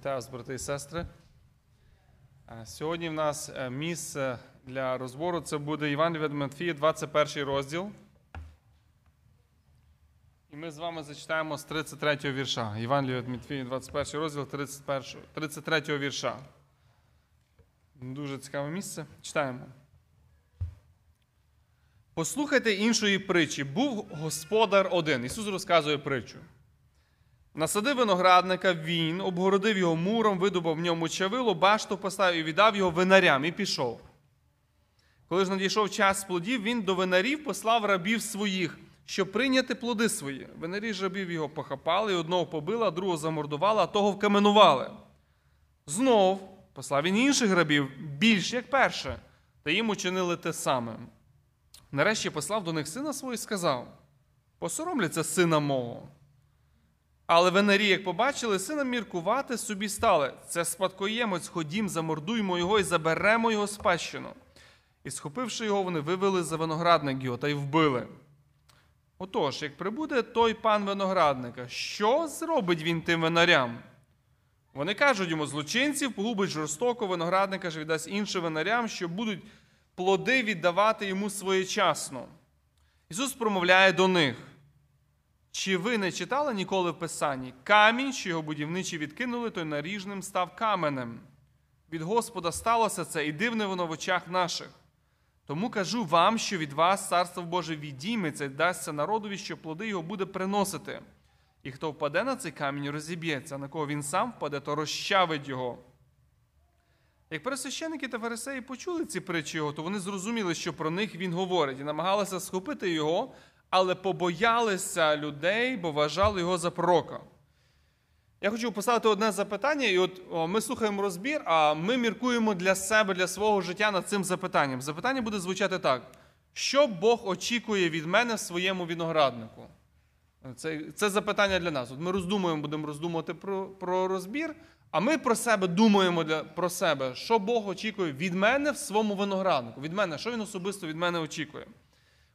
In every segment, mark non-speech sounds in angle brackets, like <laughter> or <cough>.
Вітаю вас, брати і сестри. Е, Сьогодні в нас е, місце для розбору це буде Іван від Матфія, 21 розділ. І ми з вами зачитаємо з 33 вірша. Іван від Матфія, 21 розділ, 31, 33 вірша. Дуже цікаве місце. Читаємо. Послухайте іншої притчі. Був господар один. Ісус розказує притчу. Насадив виноградника він, обгородив його муром, видобав в ньому чавило, башту поставив і віддав його винарям і пішов. Коли ж надійшов час плодів, він до винарів послав рабів своїх, щоб прийняти плоди свої. Винарі ж рабів його похапали, одного побили, а другого замордували, а того вкаменували. Знов послав він інших рабів, більш як перше, та їм учинили те саме. Нарешті послав до них сина свого і сказав: Посоромляться сина мого. Але венарі, як побачили, сина міркувати собі стали. Це спадкоємець, ходім, замордуймо його і заберемо його спадщину. І, схопивши його, вони вивели за виноградник його та й вбили. Отож, як прибуде той пан виноградника, що зробить він тим винарям? Вони кажуть йому, злочинців погубить жорстоко, виноградника ж віддасть іншим винарям, що будуть плоди віддавати йому своєчасно. Ісус промовляє до них. Чи ви не читали ніколи в Писанні? Камінь, що його будівничі відкинули, той наріжним став каменем. Від Господа сталося це, і дивне воно в очах наших. Тому кажу вам, що від вас царство Боже відійметься і дасться народові, що плоди його буде приносити. І хто впаде на цей камінь, розіб'ється, на кого він сам впаде, то розчавить його. Як пересвященники та фарисеї почули ці притчі його, то вони зрозуміли, що про них він говорить, і намагалися схопити його, але побоялися людей, бо вважали його за пророка. Я хочу поставити одне запитання, і от о, ми слухаємо розбір, а ми міркуємо для себе, для свого життя над цим запитанням. Запитання буде звучати так: що Бог очікує від мене в своєму винограднику? Це це запитання для нас. От Ми роздумуємо, будемо роздумувати про про розбір, а ми про себе думаємо для, про себе, що Бог очікує від мене в своєму винограднику. Від мене, що він особисто від мене очікує.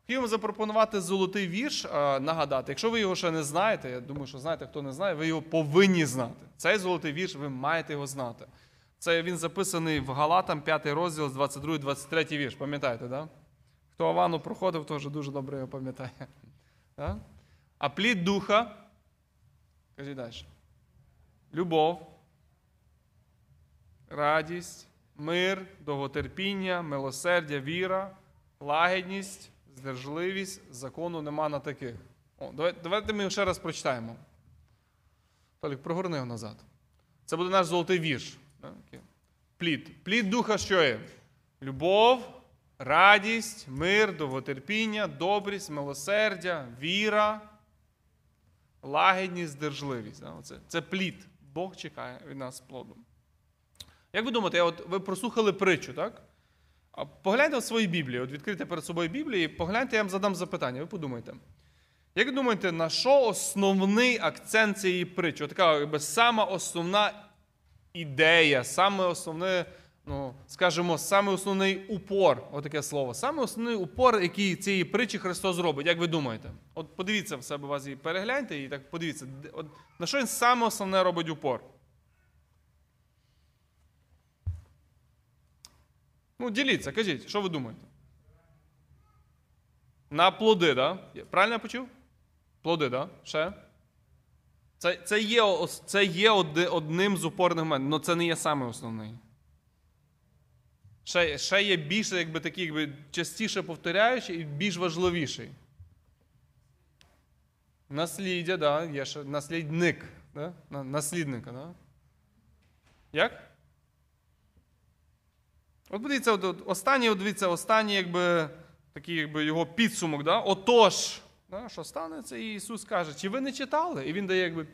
Хотів вам запропонувати золотий вірш, нагадати. Якщо ви його ще не знаєте, я думаю, що знаєте, хто не знає, ви його повинні знати. Цей золотий вірш, ви маєте його знати. Це він записаний в Галатам, 5 розділ, з 22-23 вірш. Пам'ятаєте, да? Хто Авану проходив, вже дуже добре його пам'ятає. <laughs> Да? А плід духа, кажіть далі. Любов, радість, мир, довготерпіння, милосердя, віра, лагідність здержливість, закону нема на таких. О, Давайте, давайте ми ще раз прочитаємо. Толік, прогорни його назад. Це буде наш золотий вірш. Плід. Плід духа що є? Любов, радість, мир, довготерпіння, добрість, милосердя, віра, лагідність, здержливість. Це, це плід. Бог чекає від нас плодом. Як ви думаєте, от ви прослухали притчу, так? Погляньте в свої Біблії, от відкрийте перед собою Біблію і погляньте, я вам задам запитання. Ви подумайте. Як думаєте, на що основний акцент цієї притчі? От така якби, сама основна ідея, саме основне, ну, скажімо, саме основний упор, отаке слово, саме основний упор, який цієї притчі Христос зробить, як ви думаєте? От подивіться в себе вас і перегляньте, і так подивіться, от, на що він саме основне робить упор? Ну, діліться, кажіть, що ви думаєте? На плоди, так? Да? Правильно я почув? Плоди? Да? Ще? Це це, є це є одним з упорних моментів, але це не є саме основний. Ще ще є більше, якби такий, якби частіше повторяючий і більш важливіший. Насліддя, да, є ще наслідник. Да? Наслідника, да? Як? От подивіться, от, останній, от дивіться, останній якби, такий якби, його підсумок. Да? Отож, да, що станеться, і Ісус каже, чи ви не читали? І Він дає якби,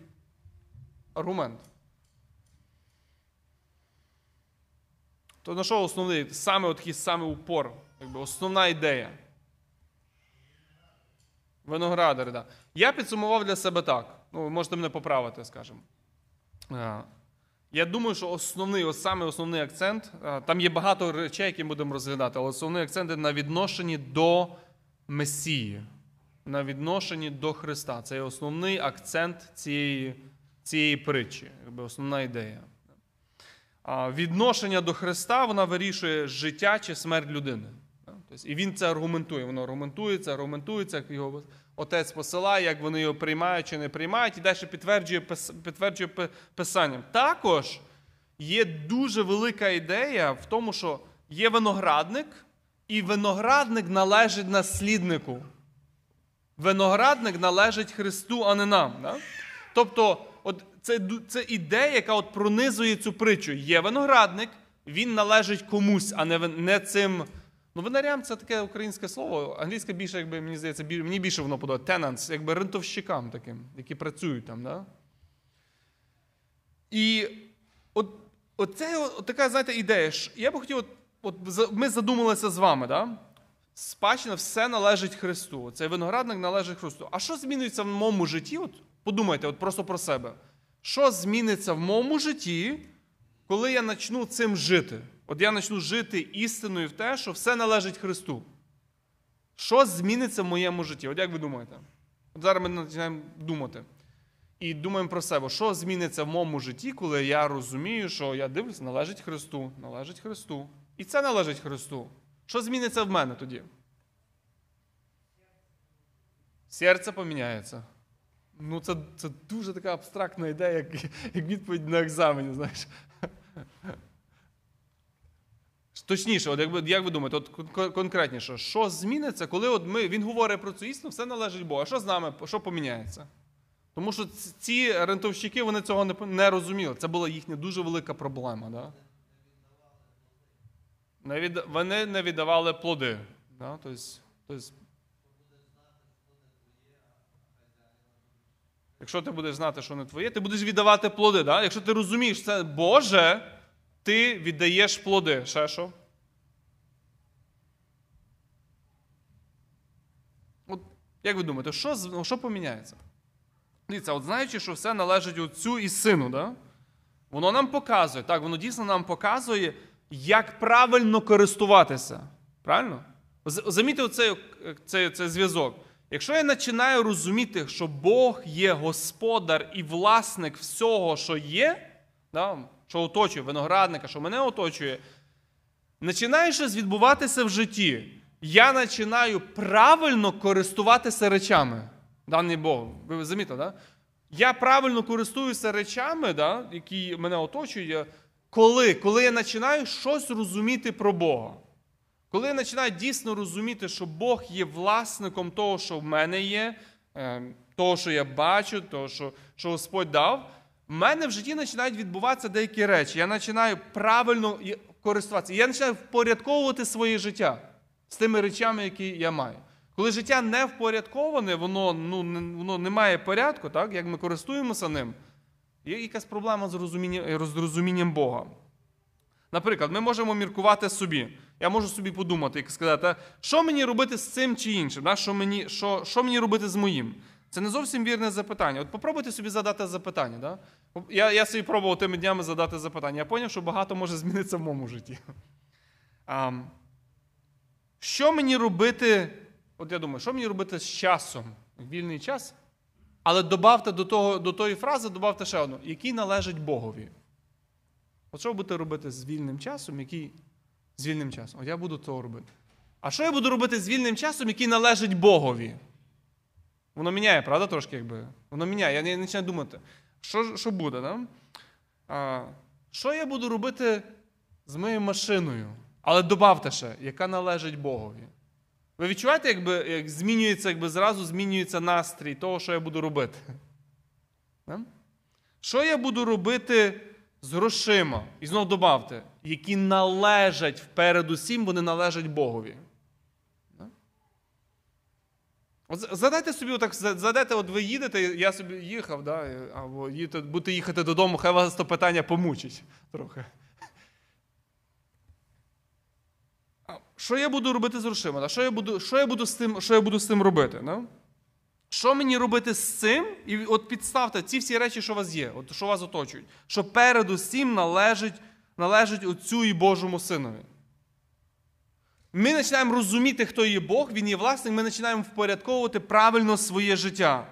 аргумент. То на що основний, саме такий саме упор, якби, основна ідея. Виноградари, да. Я підсумував для себе так. Ну, ви можете мене поправити, скажімо. Я думаю, що основний, ось саме основний акцент, там є багато речей, які будемо розглядати, але основний акцент на відношенні до Месії, на відношенні до Христа. Це є основний акцент цієї цієї притчі, якби основна ідея. відношення до Христа вона вирішує життя чи смерть людини. Тобто, І він це аргументує. Воно аргументується, аргументується, як його отець посилає, як вони його приймають чи не приймають, і далі підтверджує підтверджує писанням. Також є дуже велика ідея в тому, що є виноградник, і виноградник належить насліднику. Виноградник належить Христу, а не нам. Да? Тобто, от це це ідея, яка от пронизує цю притчу. Є виноградник, він належить комусь, а не не цим. Ну, винарям це таке українське слово. Англійське більше, якби мені здається, мені більше воно подобається. Tenants, якби рентовщикам таким, які працюють там. Да? І от, от це от така, знаєте, ідея. Я би хотів, от, от ми задумалися з вами, да? спадщина все належить Христу. Цей виноградник належить Христу. А що зміниться в моєму житті? От Подумайте, от просто про себе. Що зміниться в моєму житті, коли я почну цим жити? От я почну жити істиною в те, що все належить Христу. Що зміниться в моєму житті? От як ви думаєте? От зараз ми починаємо думати. І думаємо про себе, що зміниться в моєму житті, коли я розумію, що я дивлюся, належить Христу, належить Христу. І це належить Христу. Що зміниться в мене тоді? Серце поміняється. Ну, це це дуже така абстрактна ідея, як як відповідь на екзамені, знаєш. Точніше, от як, як ви думаєте, от конкретніше, що зміниться, коли от ми, він говорить про цю істину, все належить Богу. А що з нами, що поміняється? Тому що ці рентовщики вони цього не не розуміли. Це була їхня дуже велика проблема. Да? Не від, Вони не віддавали плоди. Да? Тобто, тобто, Якщо ти будеш знати, що не твоє, ти будеш віддавати плоди. Да? Якщо ти розумієш, це Боже, ти віддаєш плоди. Ще що? От, Як ви думаєте, що ну, що поміняється? Дивіться, от знаючи, що все належить отцю і сину, да? воно нам показує, так, воно дійсно нам показує, як правильно користуватися. Правильно? Замітьте оцей, цей, цей зв'язок. Якщо я починаю розуміти, що Бог є господар і власник всього, що є, да, що оточує виноградника, що мене оточує, починає щось відбуватися в житті. Я починаю правильно користуватися речами, даний Бог. Ви замітили, да? Я правильно користуюся речами, да, які мене оточують, коли? Коли я починаю щось розуміти про Бога. Коли я починаю дійсно розуміти, що Бог є власником того, що в мене є, ем, того, що я бачу, того, що що Господь дав, в мене в житті починають відбуватися деякі речі. Я починаю правильно користуватися. Я починаю впорядковувати своє життя з тими речами, які я маю. Коли життя не впорядковане, воно ну, воно не має порядку, так? як ми користуємося ним, є якась проблема з розумінням, з розумінням Бога. Наприклад, ми можемо міркувати собі. Я можу собі подумати і сказати, що мені робити з цим чи іншим, що мені що, що мені робити з моїм. Це не зовсім вірне запитання. От попробуйте собі задати запитання. Да? Я я собі пробував тими днями задати запитання. Я зрозумів, що багато може змінитися в моєму житті. Що мені робити? От я думаю, що мені робити з часом? Вільний час? Але добавте до того, до тої фрази, добавте ще одну, який належить Богові. От що ви будете робити з вільним часом, який з вільним часом? От я буду того робити. А що я буду робити з вільним часом, який належить Богові? Воно міняє, правда, трошки якби? Воно міняє. Я не починаю думати, що що буде, да? А, що я буду робити з моєю машиною? Але добавте ще, яка належить Богові. Ви відчуваєте, якби, як змінюється, якби зразу змінюється настрій того, що я буду робити? Що я буду робити з грошима. І знов добавте, які належать передусім, вони належать Богові. От Задайте собі, отак, задайте, от ви їдете, я собі їхав, да, або їдете, будете їхати додому, хай вас то питання помучить трохи. Що я буду робити з грошима? Що я буду що я буду з тим що я буду з тим робити? Да? Що мені робити з цим? І от підставте ці всі речі, що у вас є, от що вас оточують, що передусім належить належить Отцю і Божому Синові. Ми починаємо розуміти, хто є Бог, Він є власник, ми починаємо впорядковувати правильно своє життя.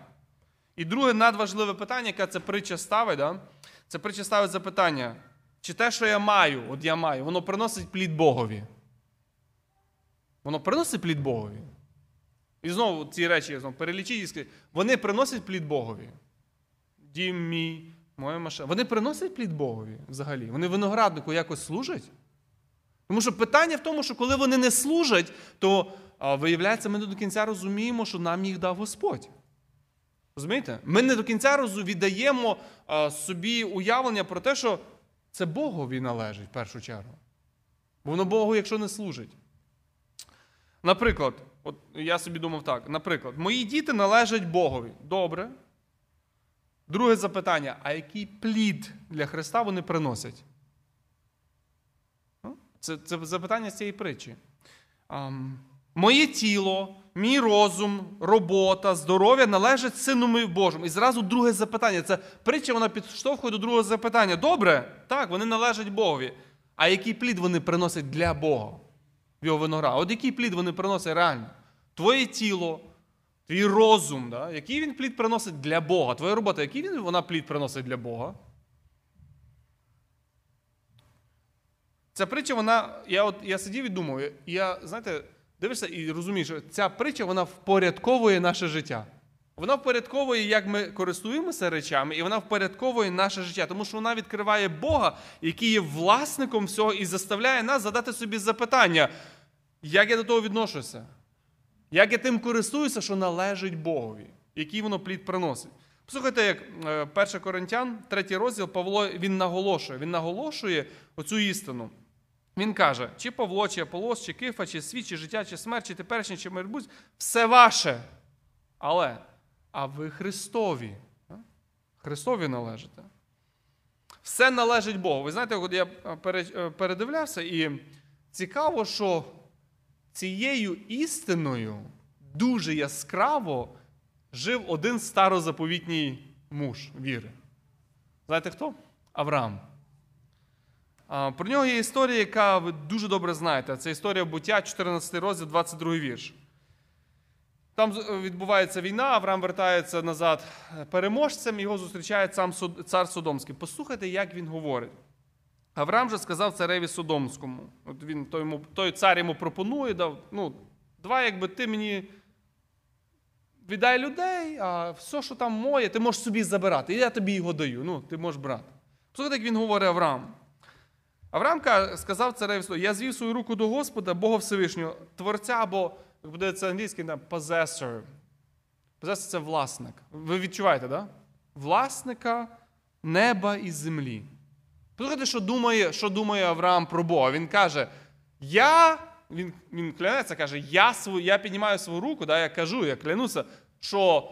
І друге надважливе питання, яке ця притча ставить, да? це притча ставить запитання, чи те, що я маю, от я маю, воно приносить плід Богові. Воно приносить плід Богові. І знову ці речі знову, перелічіть і скажіть, вони приносять плід Богові. Дім мій, моя машина. Вони приносять плід Богові взагалі. Вони винограднику якось служать. Тому що питання в тому, що коли вони не служать, то виявляється, ми не до кінця розуміємо, що нам їх дав Господь. Розумієте? Ми не до кінця віддаємо а, собі уявлення про те, що це Богові належить в першу чергу. Бо воно Богу, якщо не служить. Наприклад, от я собі думав так: наприклад, мої діти належать Богові. Добре. Друге запитання: а який плід для Христа вони приносять? Ну, це це запитання з цієї притчі. Моє тіло, мій розум, робота, здоров'я належать Сину Божому. І зразу друге запитання. Це притча вона підштовхує до другого запитання. Добре, так, вони належать Богові. А який плід вони приносять для Бога? В його виноград? От який плід вони приносять реально? Твоє тіло, твій розум, да? який він плід приносить для Бога? Твоя робота, який він, вона плід приносить для Бога? Ця притча, вона. Я от, я сидів і думав, я, знаєте, дивишся і розумієш, що ця притча вона впорядковує наше життя. Вона впорядковує, як ми користуємося речами, і вона впорядковує наше життя, тому що вона відкриває Бога, який є власником всього, і заставляє нас задати собі запитання, як я до того відношуся? Як я тим користуюся, що належить Богові, який воно плід приносить. Послухайте, як 1 Коринтян, третій розділ, Павло він наголошує, він наголошує оцю істину. Він каже, чи Павло, чи Аполос, чи Кифа, чи світ, чи життя, чи смерть, чи теперішнє, чи майбутнє, все ваше. Але, а ви Христові. Христові належите. Все належить Богу. Ви знаєте, от я передивлявся, і цікаво, що цією істиною дуже яскраво жив один старозаповітній муж віри. Знаєте хто? Авраам. Про нього є історія, яка ви дуже добре знаєте. Це історія буття, 14 розділ, 22 вірш. Там відбувається війна, Авраам вертається назад переможцем, його зустрічає сам цар Содомський. Послухайте, як він говорить. Авраам же сказав цареві Содомському. От він, той, йому, той цар йому пропонує, дав, ну, давай, якби ти мені віддай людей, а все, що там моє, ти можеш собі забирати. І я тобі його даю. Ну, ти можеш брати. Послухайте, як він говорить Авраам. Авраам сказав цареві, я звів свою руку до Господа, Бога Всевишнього, Творця або, буде це англійський, possessor. Possessor – це власник. Ви відчуваєте? Да? Власника неба і землі. Послухайте, що думає що думає Авраам про Бога. Він каже, я, він він клянеться, каже, я свою, я піднімаю свою руку, да, я кажу, я клянуся, що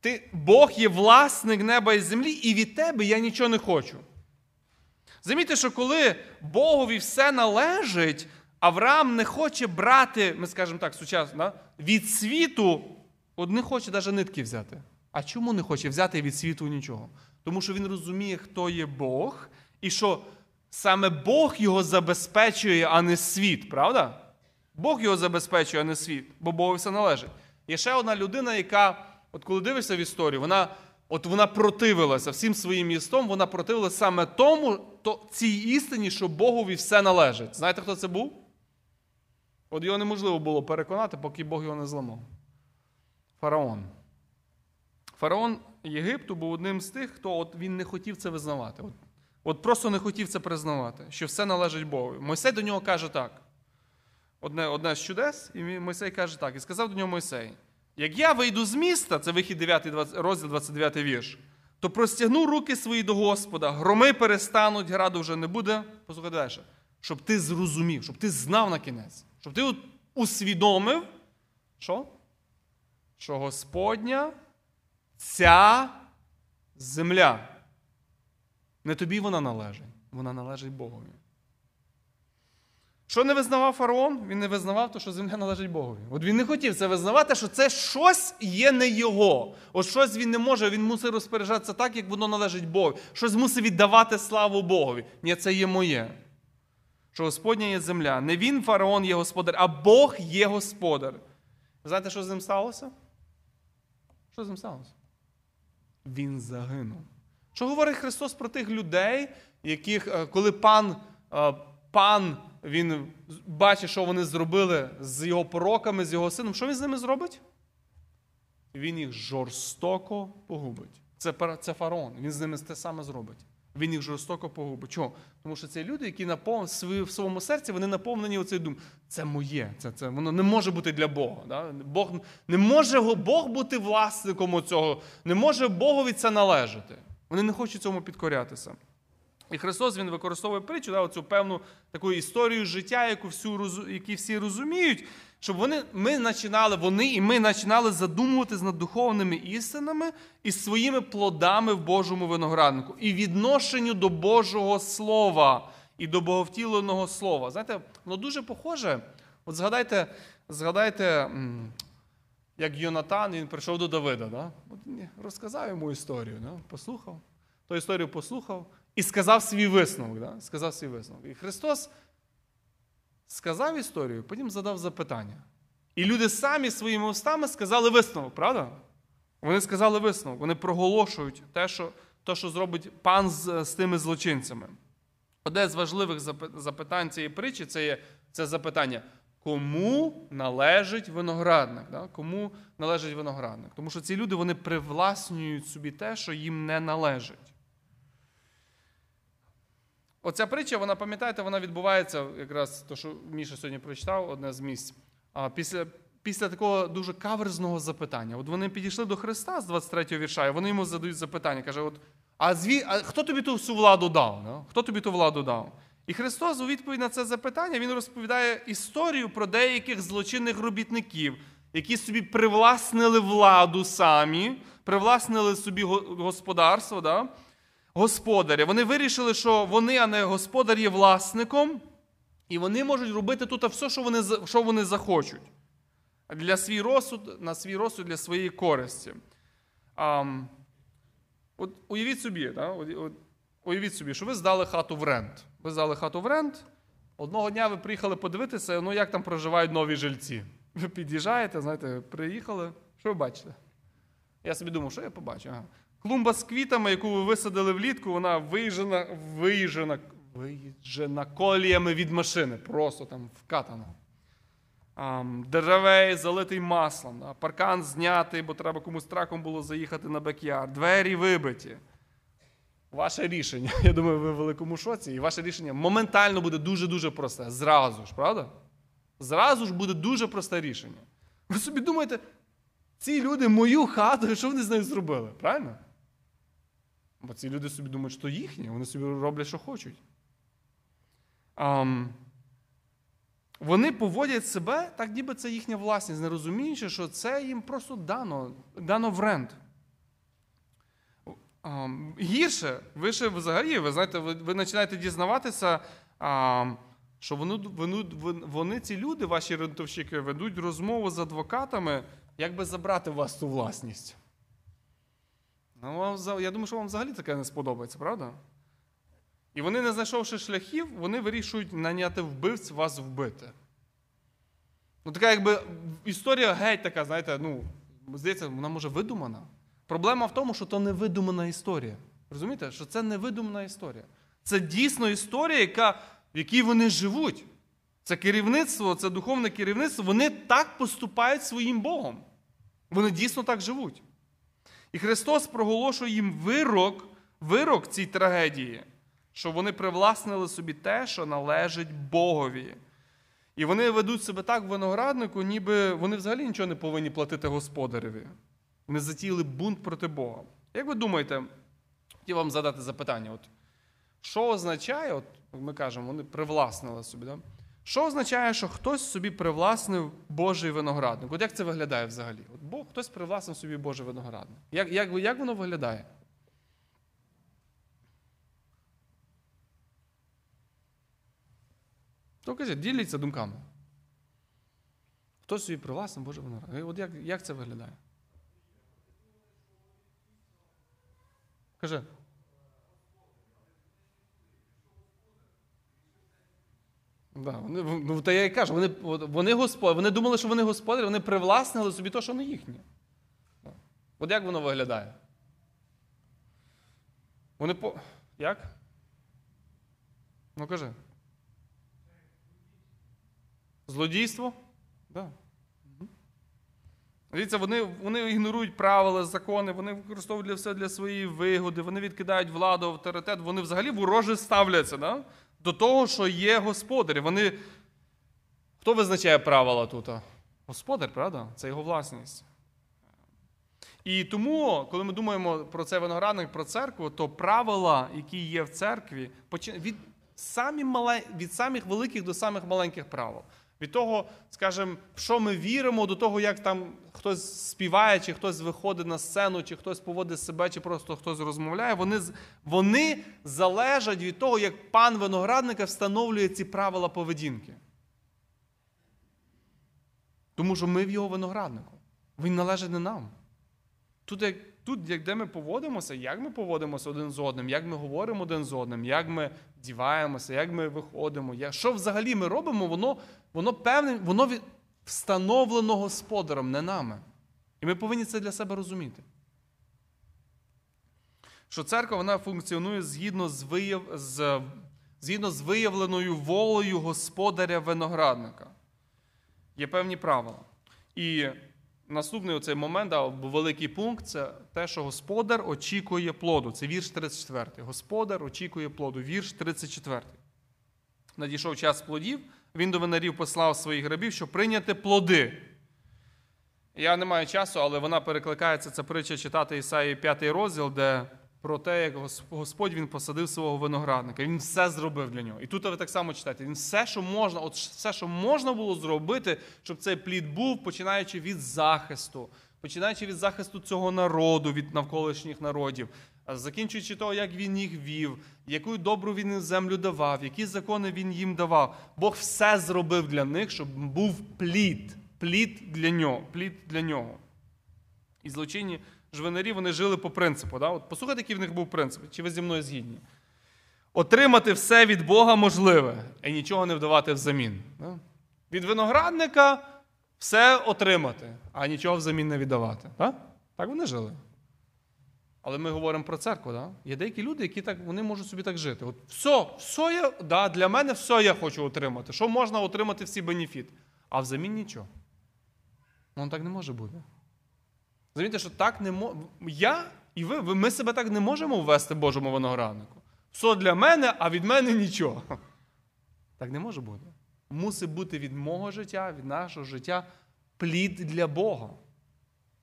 ти, Бог є власник неба і землі, і від тебе я нічого не хочу. Замітьте, що коли Богові все належить, Авраам не хоче брати, ми скажемо так, сучасно, від світу, от не хоче навіть нитки взяти. А чому не хоче взяти від світу нічого? Тому що він розуміє, хто є Бог, і що саме Бог його забезпечує, а не світ, правда? Бог його забезпечує, а не світ, бо Богу все належить. Є ще одна людина, яка, от коли дивишся в історію, вона от вона противилася всім своїм містом, вона противилася саме тому, то, цій істині, що Богові все належить. Знаєте, хто це був? От його неможливо було переконати, поки Бог його не зламав. Фараон. Фараон Єгипту був одним з тих, хто от він не хотів це визнавати. От, от просто не хотів це признавати, що все належить Богу. Мойсей до нього каже так. Одне одне з чудес, і Мойсей каже так. І сказав до нього Мойсей: як я вийду з міста, це вихід 9 розділ 29 вірш, то простягну руки свої до Господа, громи перестануть, граду вже не буде. Послухайте далі. Щоб ти зрозумів, щоб ти знав на кінець, щоб ти усвідомив, що? Що Господня ця земля. Не тобі вона належить, вона належить Богові. Що не визнавав фараон? Він не визнавав, то, що земля належить Богові. От він не хотів це визнавати, що це щось є не його. От щось він не може, він мусить розпоряджатися так, як воно належить Богу. Щось мусить віддавати славу Богові. Ні, це є моє. Що Господня є земля. Не він фараон є господар, а Бог є господар. Знаєте, що з ним сталося? Що з ним сталося? Він загинув. Що говорить Христос про тих людей, яких, е, коли пан, е, пан він бачить, що вони зробили з його пороками, з його сином, що він з ними зробить? Він їх жорстоко погубить. Це, це фараон. Він з ними те саме зробить. Він їх жорстоко погубить. Чого? Тому що це люди, які напов... в своєму серці вони наповнені оцей дум. Це моє, це, це, воно не може бути для Бога. Да? Бог, Не може Бог бути власником цього, не може Богові це належати. Вони не хочуть цьому підкорятися. І Христос Він використовує притчу, да, оцю певну таку історію життя, яку всю, які всі розуміють, щоб вони ми починали, вони і ми починали задумуватись над духовними істинами і своїми плодами в Божому винограднику, і відношенню до Божого Слова і до боговтіленого слова. Знаєте, воно дуже похоже. От згадайте, згадайте, як Йонатан він прийшов до Давида. Да? От, розказав йому історію, да? послухав. Ту історію послухав і сказав свій висновок. Да? Сказав свій висновок. І Христос сказав історію, потім задав запитання. І люди самі своїми устами сказали висновок, правда? Вони сказали висновок, вони проголошують те, що те, що зробить пан з, з тими злочинцями. Одне з важливих запитань цієї притчі це є це запитання, кому належить виноградник? Да? Кому належить виноградник? Тому що ці люди вони привласнюють собі те, що їм не належить. Оця притча, вона, пам'ятаєте, вона відбувається, якраз то, що Міша сьогодні прочитав, одне з місць. А після після такого дуже каверзного запитання. От вони підійшли до Христа з 23-го вірша, і вони йому задають запитання. Каже: от, а зві, а хто тобі ту всю владу дав? No? Хто тобі ту владу дав? І Христос у відповідь на це запитання Він розповідає історію про деяких злочинних робітників, які собі привласнили владу самі, привласнили собі господарство. Да? Господаря. Вони вирішили, що вони, а не господар, є власником, і вони можуть робити тут все, що вони що вони захочуть. Для свій розсуд, на свій розсуд для своєї користі. А, от Уявіть собі, да? от, уявіть собі, що ви здали хату в рент. Ви здали хату в рент. Одного дня ви приїхали подивитися, ну як там проживають нові жильці. Ви під'їжджаєте, знаєте, приїхали. Що ви бачите? Я собі думав, що я побачу? Ага. Клумба з квітами, яку ви висадили влітку, вона виїжджена, виїжджена, виїжджена коліями від машини. Просто там вкатана. Деревей залитий маслом, паркан знятий, бо треба комусь траком було заїхати на бекяр. Двері вибиті. Ваше рішення, <laughs> я думаю, ви в великому шоці, і ваше рішення моментально буде дуже-дуже просте. Зразу ж, правда? Зразу ж буде дуже просте рішення. Ви собі думаєте, ці люди мою хату, що вони з нею зробили? Правильно? Бо ці люди собі думають, що їхнє, вони собі роблять, що хочуть. Um, вони поводять себе, так ніби це їхня власність, не розуміючи, що це їм просто дано дано в рент. Um, гірше, ви ще взагалі, ви знаєте, ви, ви починаєте дізнаватися, um, що вони, вони, вони, ці люди, ваші рентовщики, ведуть розмову з адвокатами, як би забрати у вас ту власність. Ну, Я думаю, що вам взагалі таке не сподобається, правда? І вони, не знайшовши шляхів, вони вирішують наняти вбивць вас вбити. Ну, така якби історія геть така, знаєте, ну, здається, вона може видумана. Проблема в тому, що то не видумана історія. Розумієте, що це не видумана історія. Це дійсно історія, яка, в якій вони живуть. Це керівництво, це духовне керівництво, вони так поступають своїм Богом. Вони дійсно так живуть. І Христос проголошує їм вирок, вирок цій трагедії, що вони привласнили собі те, що належить Богові. І вони ведуть себе так в винограднику, ніби вони взагалі нічого не повинні платити господареві. Вони затіяли бунт проти Бога. Як ви думаєте, хотів вам задати запитання: от, що означає, от ми кажемо, вони привласнили собі. Да? Що означає, що хтось собі привласнив Божий виноградник? От як це виглядає взагалі? От Бог хтось привласнив собі Божий виноградник. Як як, як воно виглядає? То кажіть, діліться думками. Хто собі привласнив Божий виноградник? От як, як це виглядає? Каже. Да, вони, ну, Та я і кажу, вони вони, господ, вони думали, що вони господарі, вони привласнили собі те, що не їхнє. От як воно виглядає? Вони по. Як? Ну кажи. Злодійство? Да. Дивіться, вони вони ігнорують правила, закони, вони використовують для все для своєї вигоди, вони відкидають владу, авторитет, вони взагалі вороже ставляться да? До того, що є господарі. Вони... Хто визначає правила тут? Господар, правда? Це його власність. І тому, коли ми думаємо про цей виноградник, про церкву, то правила, які є в церкві, від, самі мале... від самих великих до самих маленьких правил. Від того, скажімо, в що ми віримо, до того, як там хтось співає, чи хтось виходить на сцену, чи хтось поводить себе, чи просто хтось розмовляє, вони вони залежать від того, як пан виноградника встановлює ці правила поведінки. Тому що ми в його винограднику. Він належить не нам. Тут, як, тут, як де ми поводимося, як ми поводимося один з одним, як ми говоримо один з одним, як ми діваємося, як ми виходимо, як, що взагалі ми робимо, воно воно певне, воно встановлено господаром, не нами. І ми повинні це для себе розуміти. Що церква вона функціонує згідно з вияв... з... згідно з виявленою волею господаря виноградника. Є певні правила. І наступний оцей момент, або великий пункт це те, що господар очікує плоду. Це вірш 34. Господар очікує плоду. Вірш 34. Надійшов час плодів. Він до винарів послав своїх грабів, щоб прийняти плоди. Я не маю часу, але вона перекликається, це притча читати Ісаї 5 розділ, де про те, як Господь він посадив свого виноградника. Він все зробив для нього. І тут ви так само читаєте. Він все, що можна, от все, що можна було зробити, щоб цей плід був, починаючи від захисту, починаючи від захисту цього народу, від навколишніх народів, закінчуючи того, як він їх вів, яку добру він землю давав, які закони він їм давав. Бог все зробив для них, щоб був плід, плід для нього. плід для нього. І злочинні жвинарі вони жили по принципу. Да? От Послухайте, який в них був принцип, чи ви зі мною згідні? Отримати все від Бога можливе і нічого не вдавати взамін. Да? Від виноградника все отримати, а нічого взамін не віддавати. Да? Так вони жили. Але ми говоримо про церкву. Да? Є деякі люди, які так, вони можуть собі так жити. От Все, все я, да, для мене все я хочу отримати. Що можна отримати всі бенефіт? А взамін нічого. Ну, так не може бути. Розумієте, що так не може. Я і ви, ми себе так не можемо ввести Божому винограднику. Все для мене, а від мене нічого. Так не може бути. Мусить бути від мого життя, від нашого життя плід для Бога.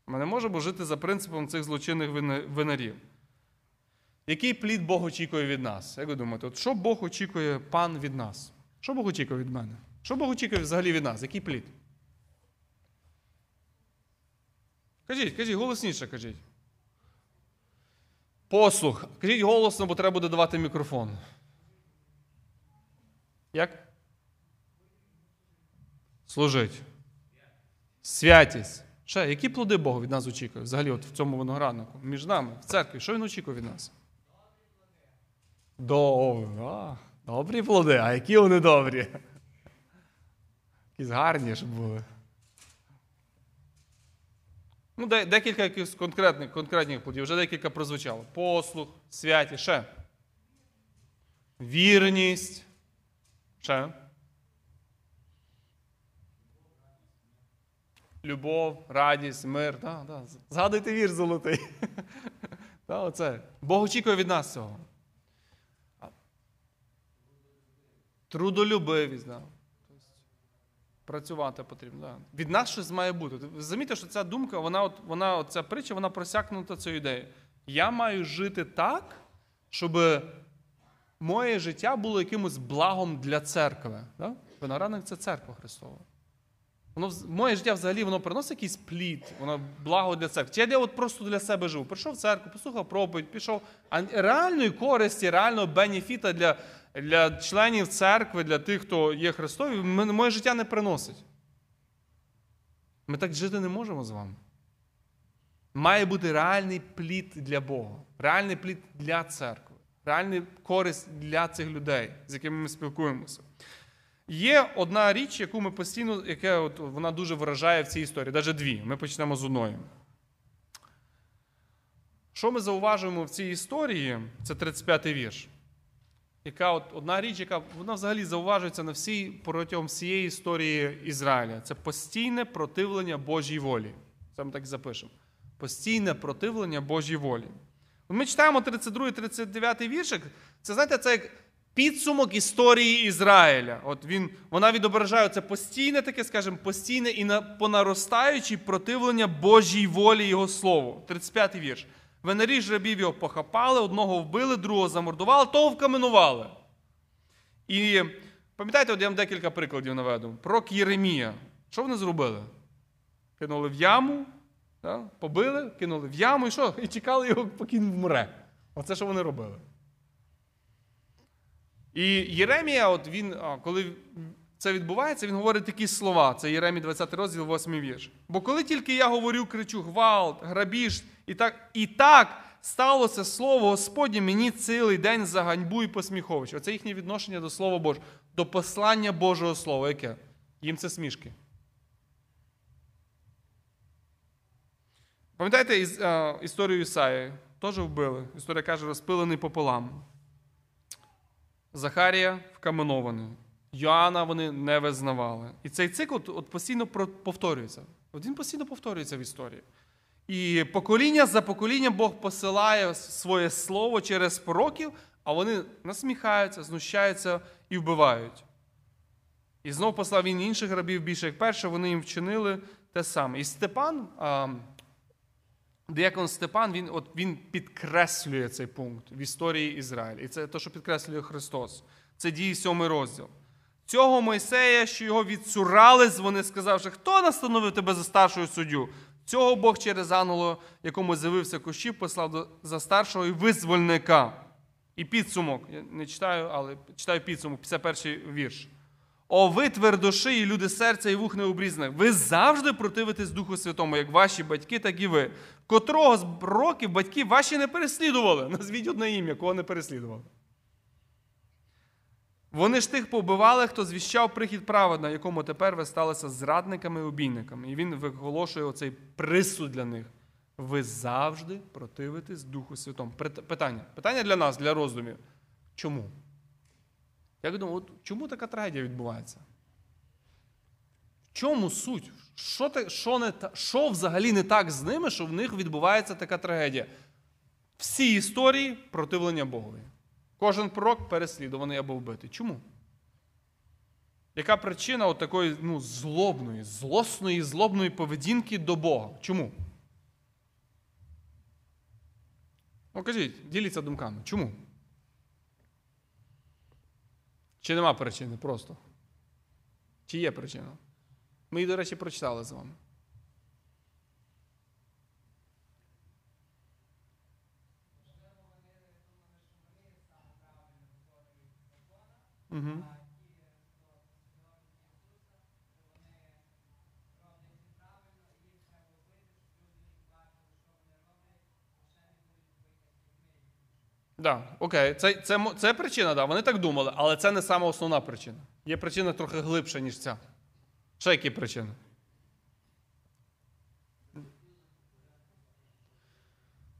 Ми не можемо жити за принципом цих злочинних винарів. Який плід Бог очікує від нас? Як ви думаєте, от що Бог очікує пан від нас? Що Бог очікує від мене? Що Бог очікує взагалі від нас? Який плід? Кажіть, кажіть, голосніше кажіть. Послух. Кажіть голосно, бо треба буде давати мікрофон. Як? Служить. Святість. Ще, які плоди Бог від нас очікує? Взагалі, от в цьому винограднику, між нами, в церкві, що він очікує від нас? Добрі, а, добрі плоди, а які вони добрі? Якісь гарні щоб були. Ну, Декілька якихось конкретних конкретних плодів, вже декілька прозвучало. Послух, святість, ще. Вірність. Ще. Любов, радість, мир. Да, да. Згадуйте вір золотий. <laughs> да, оце. Бог очікує від нас цього. Трудолюбивість. Да. Працювати потрібно. Да. Від нас щось має бути. Ви замітьте, що ця думка, вона, от, вона, от ця притча, вона просякнута цією ідеєю. Я маю жити так, щоб моє життя було якимось благом для церкви. Да? Виноградник це церква Христова. Воно, Моє життя взагалі воно приносить якийсь плід, воно благо для церкви. Чи я от просто для себе живу. Прийшов в церкву, послухав проповідь, пішов. А реальної користі, реального бенефіта для для членів церкви, для тих, хто є Христові, моє життя не приносить. Ми так жити не можемо з вами. Має бути реальний плід для Бога, реальний плід для церкви, реальний користь для цих людей, з якими ми спілкуємося. Є одна річ, яку ми постійно, яка от вона дуже виражає в цій історії, навіть дві. Ми почнемо з одної. Що ми зауважуємо в цій історії? Це 35-й вірш. Яка от одна річ, яка вона взагалі зауважується на всій протягом всієї історії Ізраїля. Це постійне противлення Божій волі. Це ми так і запишемо. Постійне противлення Божій волі. Ми читаємо 32-39 віршик. Це знаєте, це як підсумок історії Ізраїля. От він, Вона відображає це постійне, таке, скажімо, постійне і на, понаростаюче противлення Божій волі Його Слову. 35 вірш. Венері ж його похапали, одного вбили, другого замордували, того вкаменували. І пам'ятаєте, от я вам декілька прикладів наведу. Пророк Єремія. Що вони зробили? Кинули в яму, да? побили, кинули в яму і що? І чекали його, поки він вмре. Оце що вони робили. І Єремія, от він, коли це відбувається, він говорить такі слова. Це Єремій 20 розділ, 8 вірш. Бо коли тільки я говорю, кричу гвалт, грабіж, і так і так сталося слово Господнє мені цілий день за ганьбу і посміховище. Оце їхнє відношення до Слова Божого, до послання Божого Слова. Яке? Їм це смішки. Пам'ятаєте історію Ісаї? Теж вбили. Історія каже, розпилений пополам. Захарія вкаменований. Йоанна вони не визнавали. І цей цикл от постійно повторюється. От він постійно повторюється в історії. І покоління за поколінням Бог посилає своє слово через пророків, а вони насміхаються, знущаються і вбивають. І знов послав він інших рабів більше як перше, вони їм вчинили те саме. І Степан, Діакон Степан, він от, він підкреслює цей пункт в історії Ізраїля. І це те, що підкреслює Христос. Це дії сьомий розділ. Цього Мойсея, що його відсурались, вони сказавши, хто настановив тебе за старшою суддю? Цього Бог через ангела, якому з'явився кущів, послав за старшого і визвольника. І підсумок. Я не читаю, але читаю підсумок, 51 вірш. О, ви твердошиї, люди серця і вух необрізаних. Ви завжди противитесь Духу Святому, як ваші батьки, так і ви. Котрого з років батьки ваші не переслідували. <laughs> Назвіть одне ім'я, кого не переслідували. Вони ж тих побивали, хто звіщав прихід праведна, якому тепер ви сталися зрадниками і обійниками. І він виголошує оцей присуд для них. Ви завжди противитесь Духу Святому. Питання Питання для нас, для роздумів. Чому? Я думаю, от чому така трагедія відбувається? В чому суть? Що те, що, не, що взагалі не так з ними, що в них відбувається така трагедія? Всі історії противлення Богові. Кожен пророк переслідуваний або вбитий. Чому? Яка причина от такої ну, злобної, злосної, злобної поведінки до Бога? Чому? Ну, кажіть, діліться думками. Чому? Чи нема причини просто? Чи є причина? Ми її, до речі, прочитали з вами. Угу. Да, окей, це це, це причина, да. Вони так думали, але це не сама основна причина. Є причина трохи глибша, ніж ця. Ще які причини?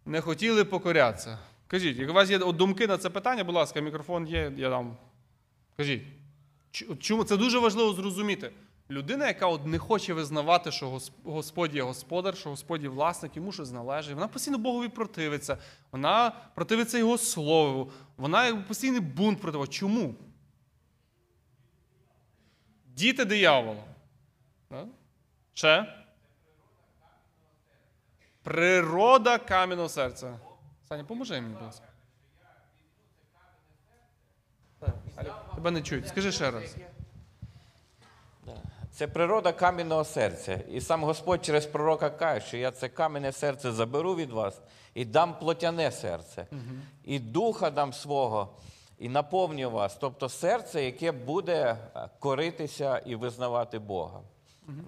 Не хотіли покорятися. Кажіть, як у вас є думки на це питання, будь ласка, мікрофон є, я дам. Кажіть. Чому це дуже важливо зрозуміти? Людина, яка от не хоче визнавати, що Господь є господар, що Господь є власник, йому щось належить, вона постійно Богові противиться, вона противиться Його слову, вона постійний бунт проти. Чому? Діти диявола. Ще? Природа кам'яного серця. Саня, поможи мені, будь ласка. Тебе не чують. Скажи ще раз. Це природа кам'яного серця. І сам Господь через пророка каже, що я це кам'яне серце заберу від вас і дам плотяне серце, і духа дам свого, і наповню вас. Тобто серце, яке буде е, коритися і визнавати Бога.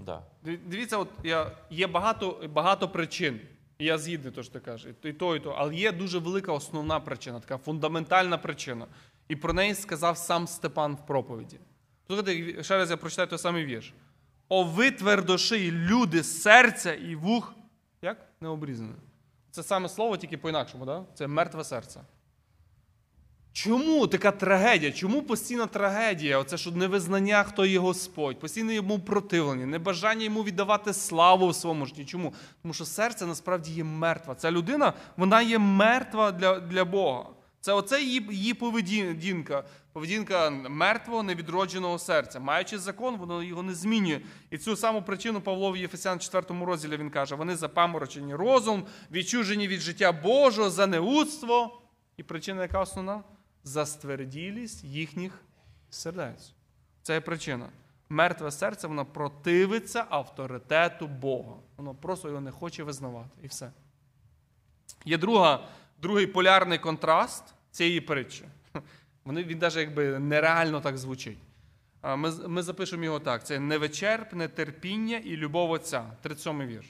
Да. Дивіться, от я, є багато багато причин. Я згідний, то що ти кажеш, і то, і то. Але є дуже велика основна причина, така фундаментальна причина. І про неї сказав сам Степан в проповіді. Слухайте, ще раз я прочитаю той самий вірш. О, ви твердошиї, люди серця і вух. Як? Не обрізане. Це саме слово, тільки по-інакшому, да? це мертве серце. Чому така трагедія? Чому постійна трагедія? Оце що невизнання, хто є Господь, постійне йому противлення, небажання йому віддавати славу в своєму житті. Чому? Тому що серце насправді є мертва. Ця людина вона є мертва для для Бога. Це оце її її поведінка, поведінка мертвого, невідродженого серця. Маючи закон, воно його не змінює. І цю саму причину Павло в Єфесян 4 розділі він каже: вони запаморочені розум, відчужені від життя Божого, за неудство. І причина, яка основна? Застверділість їхніх сердець. Це є причина. Мертве серце воно противиться авторитету Бога. Воно просто його не хоче визнавати. І все. Є друга, другий полярний контраст цієї притчі. <laughs> Вони, Він навіть якби нереально так звучить. Ми ми запишемо його так: це невичерпне терпіння і любов Отця. 37 вірш.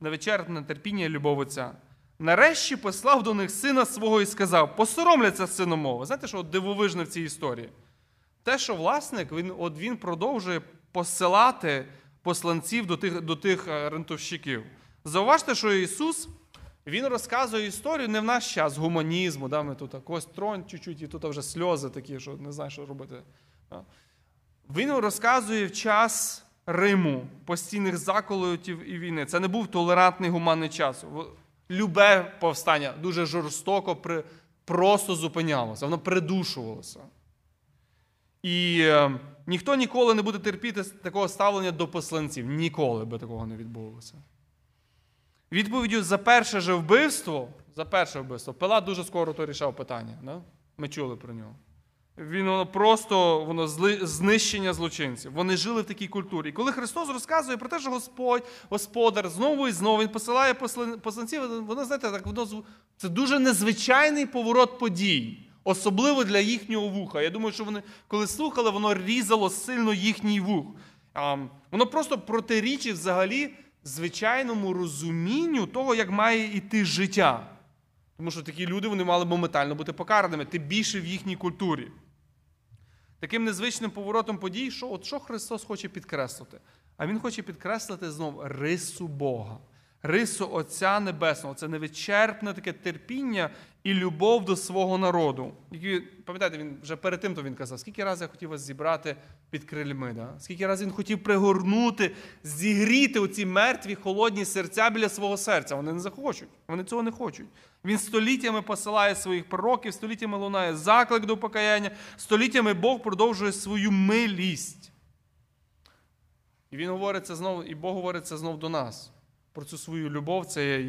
Невичерпне терпіння і любов Отця. Нарешті послав до них сина свого і сказав: посоромляться синомови. Знаєте, що дивовижне в цій історії? Те, що власник він от він продовжує посилати посланців до тих до тих е, рентовщиків. Зауважте, що Ісус Він розказує історію не в наш час гуманізму. Да? Ми тут ось тронь чуть-чуть, і тут вже сльози такі, що не знаю, що робити. Він розказує в час Риму, постійних заколотів і війни. Це не був толерантний гуманний час любе повстання дуже жорстоко при, просто зупинялося, воно придушувалося. І е, ніхто ніколи не буде терпіти такого ставлення до посланців. Ніколи би такого не відбулося. Відповіддю за перше же вбивство, за перше вбивство, Пилат дуже скоро то рішав питання. Да? Ми чули про нього. Він воно просто воно знищення злочинців. Вони жили в такій культурі. І коли Христос розказує про те, що Господь, Господар, знову і знову Він посилає посланців, воно, знаєте, так воно це дуже незвичайний поворот подій, особливо для їхнього вуха. Я думаю, що вони, коли слухали, воно різало сильно їхній вух. Воно просто протирічить взагалі звичайному розумінню того, як має йти життя. Тому що такі люди вони мали моментально бути покараними, тим більше в їхній культурі. Таким незвичним поворотом подій, що от що Христос хоче підкреслити? А Він хоче підкреслити знову рису Бога, рису Отця Небесного. Це невичерпне таке терпіння і любов до свого народу. Пам'ятаєте, він вже перед тим то він казав, скільки разів я хотів вас зібрати під крильми, да? скільки разів він хотів пригорнути, зігріти оці мертві, холодні серця біля свого серця. Вони не захочуть, вони цього не хочуть. Він століттями посилає своїх пророків, століттями лунає заклик до покаяння, століттями Бог продовжує свою милість. І він говорить це знову, і Бог говорить це знову до нас. Про цю свою любов, це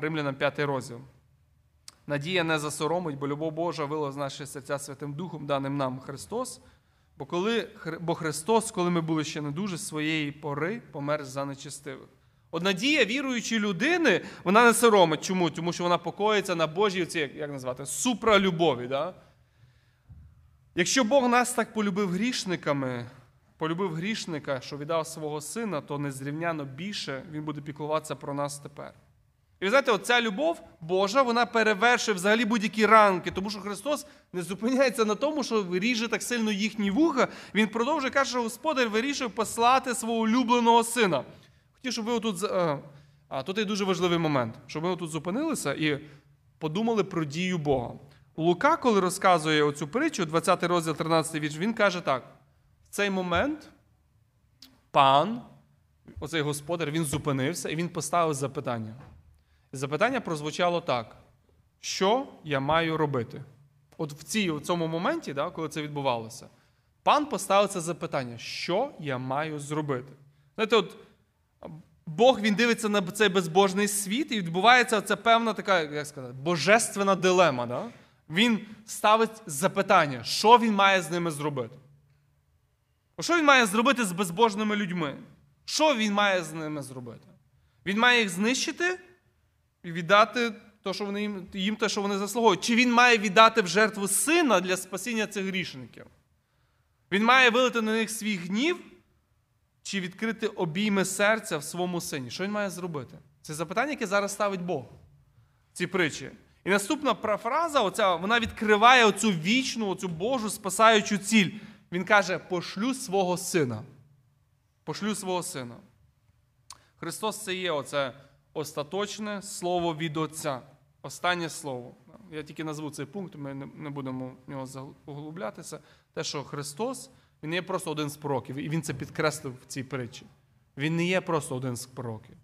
Римлянам 5 розділ. Надія не засоромить, бо любов Божа вила з наші серця Святим Духом, даним нам Христос. Бо коли, бо Христос, коли ми були ще не дуже своєї пори, помер за нечестивих. От надія віруючої людини, вона не соромить. Чому? Тому що вона покоїться на Божій, оці, як назвати, супралюбові. Да? Якщо Бог нас так полюбив грішниками, полюбив грішника, що віддав свого сина, то незрівняно більше Він буде піклуватися про нас тепер. І ви знаєте, оця любов Божа, вона перевершує взагалі будь-які ранки, тому що Христос не зупиняється на тому, що ріже так сильно їхні вуха. Він продовжує каже, що Господар вирішив послати свого улюбленого сина. Хотів, щоб ви отут. А тут є дуже важливий момент, щоб ми тут зупинилися і подумали про дію Бога. Лука, коли розказує оцю притчу, 20 розділ 13 вірш, він каже так: в цей момент пан, оцей господар, він зупинився і він поставив запитання. Запитання прозвучало так: що я маю робити? От в цій, в цьому моменті, да, коли це відбувалося, пан поставив це запитання, що я маю зробити? Знаєте, от Бог він дивиться на цей безбожний світ, і відбувається це певна така, як сказати, божественна дилема. Да? Він ставить запитання, що він має з ними зробити. Що він має зробити з безбожними людьми? Що він має з ними зробити? Він має їх знищити віддати то, що вони їм, їм те, що вони заслуговують. Чи він має віддати в жертву сина для спасіння цих грішників? Він має вилити на них свій гнів чи відкрити обійми серця в своєму сині. Що він має зробити? Це запитання, яке зараз ставить Бог в цій притчі. І наступна фраза, оця, вона відкриває оцю вічну, оцю Божу спасаючу ціль. Він каже: пошлю свого сина. Пошлю свого сина. Христос це є оце остаточне слово від Отця. Останнє слово. Я тільки назву цей пункт, ми не, будемо в нього загл- углублятися. Те, що Христос, він не є просто один з пророків, і він це підкреслив в цій притчі. Він не є просто один з пророків.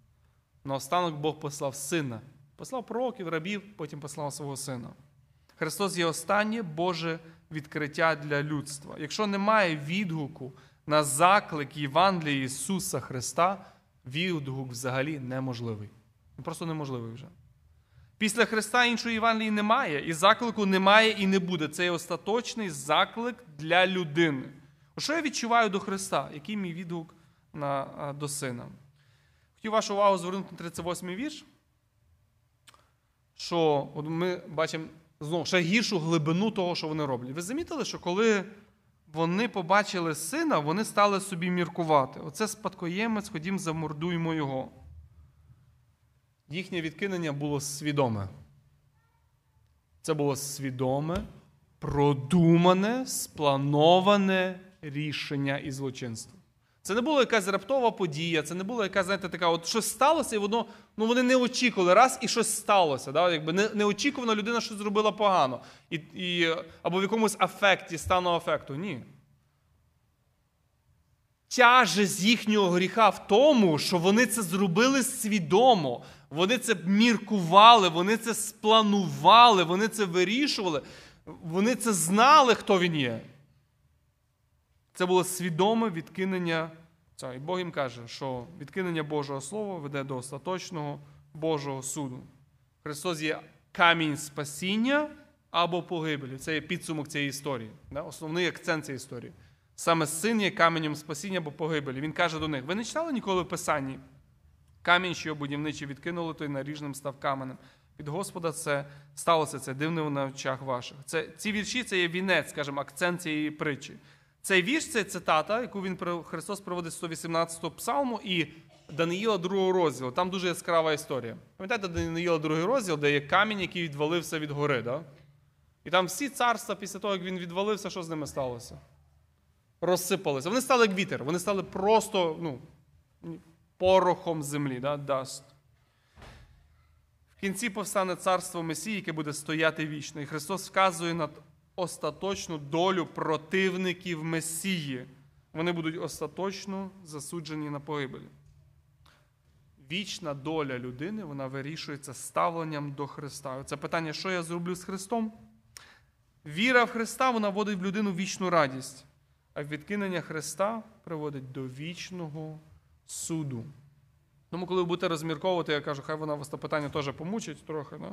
Наостанок Бог послав сина. Послав пророків, рабів, потім послав свого сина. Христос є останнє Боже відкриття для людства. Якщо немає відгуку на заклик Євангелія Ісуса Христа, відгук взагалі неможливий. Він просто неможливий вже. Після Христа іншої Євангелії немає, і заклику немає і не буде. Це є остаточний заклик для людини. Що я відчуваю до Христа? Який мій відгук на, до сина? Хотів вашу увагу звернути на 38-й вірш. Що от ми бачимо знову ще гіршу глибину того, що вони роблять. Ви замітили, що коли вони побачили сина, вони стали собі міркувати. Оце спадкоємець, ходім, замордуймо його. Їхнє відкинення було свідоме. Це було свідоме, продумане, сплановане рішення і злочинство. Це не була якась раптова подія, це не була якась, знаєте, така, от щось сталося, і воно, ну вони не очікували раз і щось сталося. Да? Якби не, неочікувано людина щось зробила погано. І, і, або в якомусь афекті, стану афекту. Ні. Тяжесть їхнього гріха в тому, що вони це зробили свідомо, вони це міркували, вони це спланували, вони це вирішували, вони це знали, хто він є. Це було свідоме відкинення цього. І Бог їм каже, що відкинення Божого Слова веде до остаточного Божого суду. Христос є камінь спасіння або погибелі. Це є підсумок цієї історії. Основний акцент цієї історії. Саме син є каменем спасіння або погибелі. Він каже до них: ви не читали ніколи в Писанні? Камінь, що будівничі відкинули, той наріжним став каменем. Від Господа це сталося це дивно на очах ваших. Це, ці вірші це є вінець, скажімо, акцент цієї притчі. Цей вірш це цитата, яку він Христос проводить з 118-го псалму і Даниїла 2 розділу. Там дуже яскрава історія. Пам'ятаєте Даниїла 2 розділ, де є камінь, який відвалився від гори. Да? І там всі царства, після того, як він відвалився, що з ними сталося? Розсипалися. Вони стали як вітер, вони стали просто ну, порохом землі, да? даст. В кінці повстане царство Месії, яке буде стояти вічно. І Христос вказує на остаточну долю противників Месії. Вони будуть остаточно засуджені на погибель. Вічна доля людини вона вирішується ставленням до Христа. Це питання, що я зроблю з Христом? Віра в Христа вона вводить в людину вічну радість, а відкинення Христа приводить до вічного суду. Тому, коли ви будете розмірковувати, я кажу, хай вона вас це питання теж помучить трохи. Да?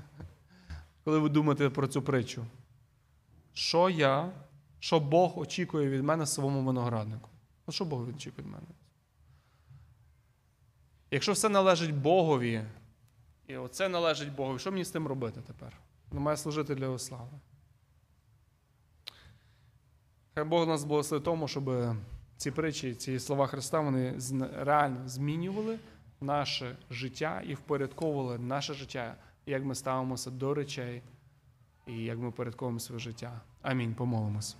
<laughs> Коли ви думаєте про цю притчу. Що я, що Бог очікує від мене в своєму винограднику? Ну, що Бог очікує від мене? Якщо все належить Богові, і оце належить Богові, що мені з тим робити тепер? Воно має служити для його слави. Хай Бог нас благословить тому, щоб ці притчі, ці слова Христа, вони реально змінювали наше життя і впорядковували наше життя, як ми ставимося до речей і як ми порядковуємо своє життя. Амінь. Помолимось.